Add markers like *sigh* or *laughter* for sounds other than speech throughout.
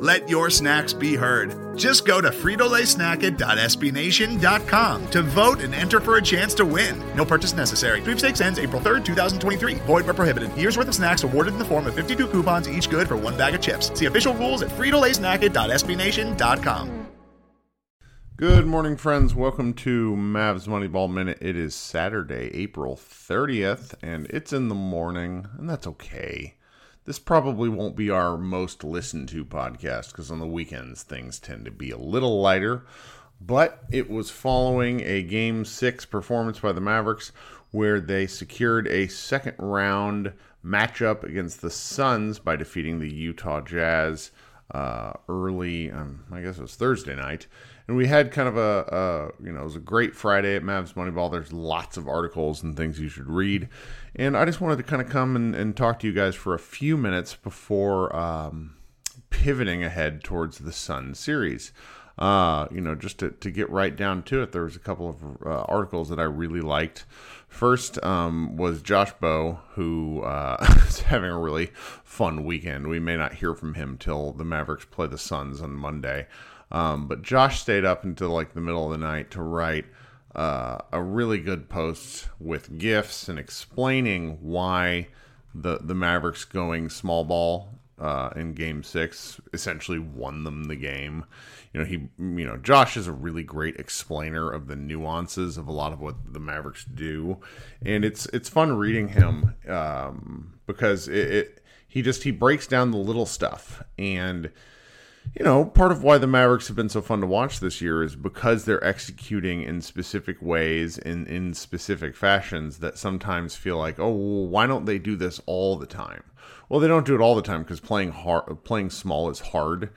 Let your snacks be heard. Just go to fritolaysnacket.sbnation.com to vote and enter for a chance to win. No purchase necessary. Sweepstakes ends April 3rd, 2023. Void where prohibited. Year's worth of snacks awarded in the form of 52 coupons, each good for one bag of chips. See official rules at fritolaysnacket.sbnation.com. Good morning, friends. Welcome to Mavs Moneyball Minute. It is Saturday, April 30th, and it's in the morning, and that's okay. This probably won't be our most listened to podcast because on the weekends things tend to be a little lighter. But it was following a game six performance by the Mavericks where they secured a second round matchup against the Suns by defeating the Utah Jazz uh, early, um, I guess it was Thursday night. And we had kind of a, a, you know, it was a great Friday at Mavs Moneyball. There's lots of articles and things you should read. And I just wanted to kind of come and, and talk to you guys for a few minutes before um, pivoting ahead towards the Sun series. Uh, you know, just to, to get right down to it, there was a couple of uh, articles that I really liked. First um, was Josh Bowe, who uh, *laughs* is having a really fun weekend. We may not hear from him till the Mavericks play the Suns on Monday. Um, but Josh stayed up until like the middle of the night to write uh, a really good post with gifs and explaining why the the Mavericks going small ball uh, in Game Six essentially won them the game. You know, he, you know, Josh is a really great explainer of the nuances of a lot of what the Mavericks do, and it's it's fun reading him um, because it, it he just he breaks down the little stuff and you know, part of why the Mavericks have been so fun to watch this year is because they're executing in specific ways in in specific fashions that sometimes feel like, oh, well, why don't they do this all the time? Well, they don't do it all the time because playing hard, playing small is hard.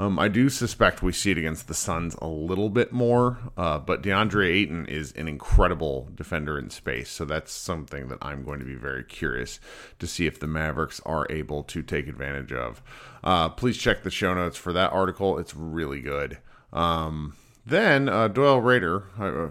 Um, I do suspect we see it against the Suns a little bit more, uh, but DeAndre Ayton is an incredible defender in space, so that's something that I'm going to be very curious to see if the Mavericks are able to take advantage of. Uh, please check the show notes for that article; it's really good. Um, then uh, Doyle Rader, uh,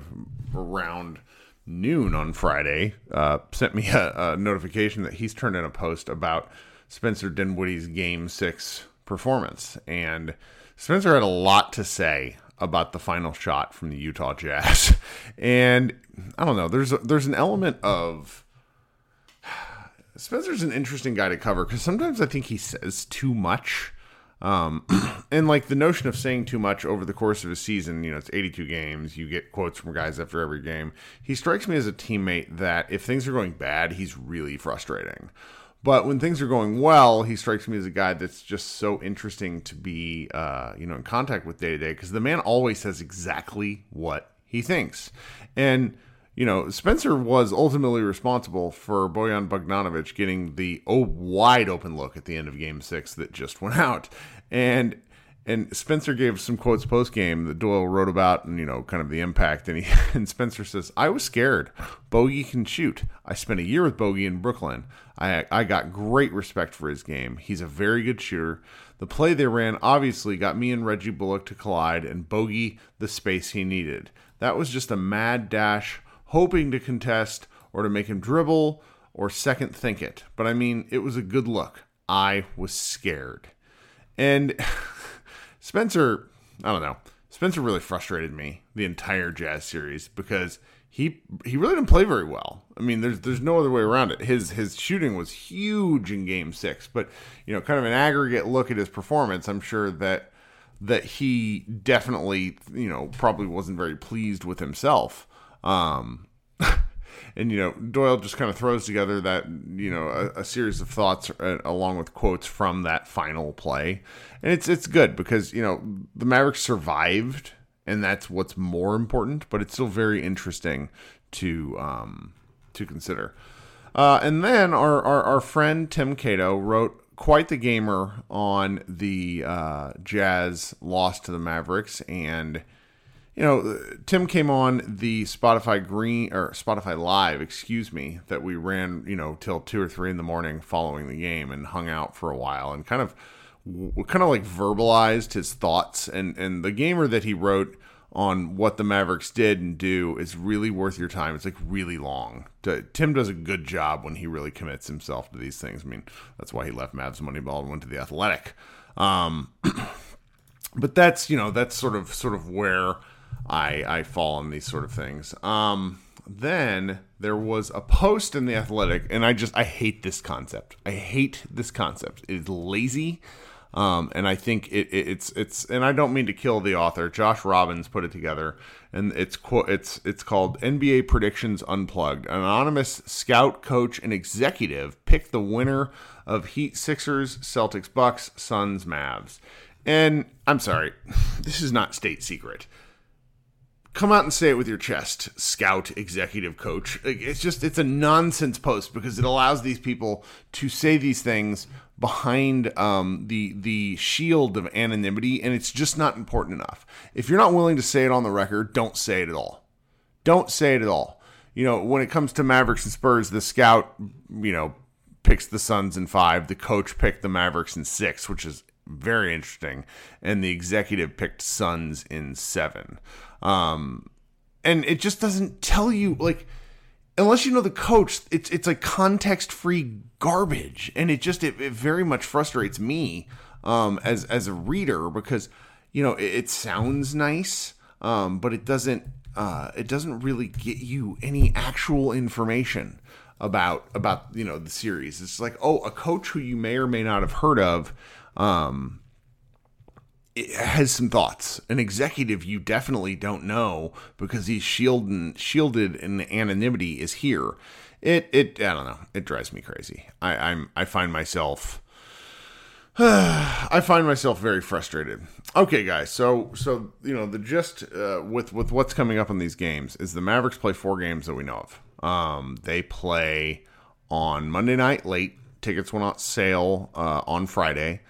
around noon on Friday uh, sent me *laughs* a, a notification that he's turned in a post about Spencer Dinwiddie's Game Six performance. And Spencer had a lot to say about the final shot from the Utah Jazz. *laughs* And I don't know, there's a, there's an element of Spencer's an interesting guy to cover because sometimes I think he says too much. Um, *clears throat* and like the notion of saying too much over the course of a season, you know, it's 82 games. You get quotes from guys after every game. He strikes me as a teammate that if things are going bad, he's really frustrating. But when things are going well, he strikes me as a guy that's just so interesting to be, uh, you know, in contact with day to day because the man always says exactly what he thinks. And, you know, Spencer was ultimately responsible for Bojan Bogdanovic getting the oh, wide open look at the end of game six that just went out. And and Spencer gave some quotes post game that Doyle wrote about, and you know, kind of the impact. And he *laughs* and Spencer says, "I was scared. Bogey can shoot. I spent a year with Bogey in Brooklyn. I I got great respect for his game. He's a very good shooter. The play they ran obviously got me and Reggie Bullock to collide, and Bogey the space he needed. That was just a mad dash, hoping to contest or to make him dribble." Or second think it. But I mean, it was a good look. I was scared. And *laughs* Spencer, I don't know. Spencer really frustrated me the entire Jazz series because he he really didn't play very well. I mean, there's there's no other way around it. His his shooting was huge in Game Six, but you know, kind of an aggregate look at his performance, I'm sure that that he definitely you know probably wasn't very pleased with himself. Um, *laughs* and you know Doyle just kind of throws together that you know a, a series of thoughts uh, along with quotes from that final play, and it's it's good because you know the Mavericks survived, and that's what's more important. But it's still very interesting to um, to consider. Uh, and then our, our, our friend Tim Cato wrote quite the gamer on the uh, Jazz loss to the Mavericks and you know, Tim came on the Spotify Green or Spotify Live, excuse me, that we ran, you know, till two or three in the morning following the game and hung out for a while and kind of, kind of like verbalized his thoughts and and the gamer that he wrote on what the Mavericks did and do is really worth your time. It's like really long. Tim does a good job when he really commits himself to these things. I mean, that's why he left Mavs Moneyball and went to the Athletic. Um, *clears throat* but that's you know that's sort of sort of where I I fall on these sort of things. Um, then there was a post in the Athletic, and I just I hate this concept. I hate this concept. It is lazy. Um, and I think it, it, it's it's and I don't mean to kill the author. Josh Robbins put it together, and it's quote it's it's called NBA Predictions Unplugged. An anonymous scout, coach, and executive picked the winner of Heat, Sixers, Celtics, Bucks, Suns, Mavs. And I'm sorry, *laughs* this is not state secret come out and say it with your chest, scout executive coach. It's just it's a nonsense post because it allows these people to say these things behind um, the the shield of anonymity, and it's just not important enough. If you're not willing to say it on the record, don't say it at all. Don't say it at all. You know, when it comes to Mavericks and Spurs, the scout, you know, picks the Suns in five. The coach picked the Mavericks in six, which is very interesting. And the executive picked Suns in seven. Um, and it just doesn't tell you like unless you know the coach it's it's like context free garbage and it just it, it, very much frustrates me um as as a reader because you know it, it sounds nice um but it doesn't uh it doesn't really get you any actual information about about you know the series it's like oh a coach who you may or may not have heard of um has some thoughts. An executive you definitely don't know because he's shielded shielded in anonymity is here. It it I don't know. It drives me crazy. I, I'm I find myself *sighs* I find myself very frustrated. Okay, guys. So so you know the gist uh, with with what's coming up in these games is the Mavericks play four games that we know of. Um, they play on Monday night late. Tickets went on sale uh, on Friday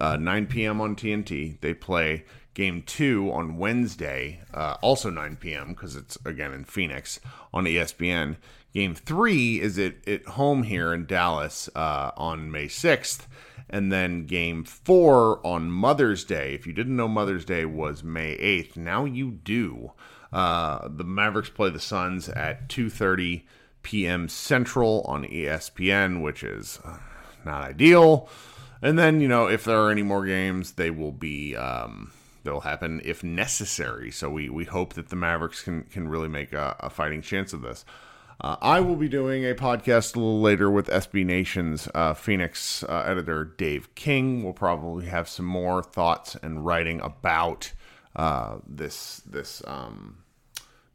uh, 9 p.m. on TNT. They play game two on Wednesday, uh, also 9 p.m. because it's again in Phoenix on ESPN. Game three is at, at home here in Dallas uh, on May 6th. And then game four on Mother's Day. If you didn't know Mother's Day was May 8th, now you do. Uh, the Mavericks play the Suns at 2:30 p.m. Central on ESPN, which is uh, not ideal. And then, you know, if there are any more games, they will be um, they'll happen if necessary. So we, we hope that the Mavericks can can really make a, a fighting chance of this. Uh, I will be doing a podcast a little later with SB Nation's uh, Phoenix uh, editor Dave King. We'll probably have some more thoughts and writing about uh, this this um,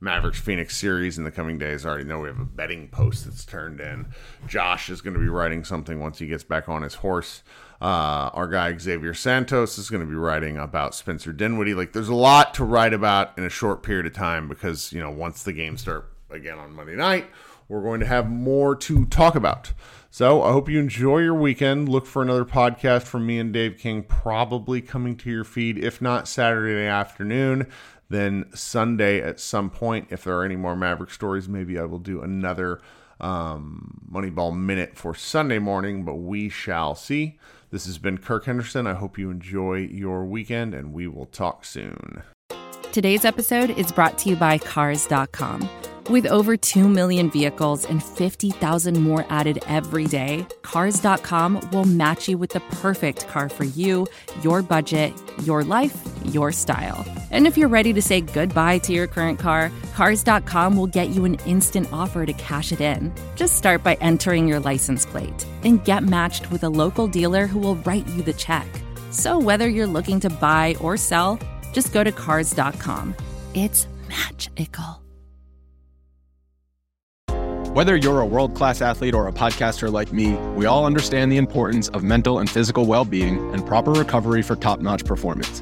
Mavericks Phoenix series in the coming days. I already know we have a betting post that's turned in. Josh is going to be writing something once he gets back on his horse. Uh, our guy Xavier Santos is going to be writing about Spencer Dinwiddie. Like, there's a lot to write about in a short period of time because you know once the games start again on Monday night, we're going to have more to talk about. So I hope you enjoy your weekend. Look for another podcast from me and Dave King, probably coming to your feed, if not Saturday afternoon, then Sunday at some point. If there are any more Maverick stories, maybe I will do another um, Moneyball Minute for Sunday morning, but we shall see. This has been Kirk Henderson. I hope you enjoy your weekend, and we will talk soon. Today's episode is brought to you by Cars.com. With over 2 million vehicles and 50,000 more added every day, Cars.com will match you with the perfect car for you, your budget, your life, your style. And if you're ready to say goodbye to your current car, Cars.com will get you an instant offer to cash it in. Just start by entering your license plate and get matched with a local dealer who will write you the check. So whether you're looking to buy or sell, just go to Cars.com. It's magical. Whether you're a world class athlete or a podcaster like me, we all understand the importance of mental and physical well being and proper recovery for top notch performance.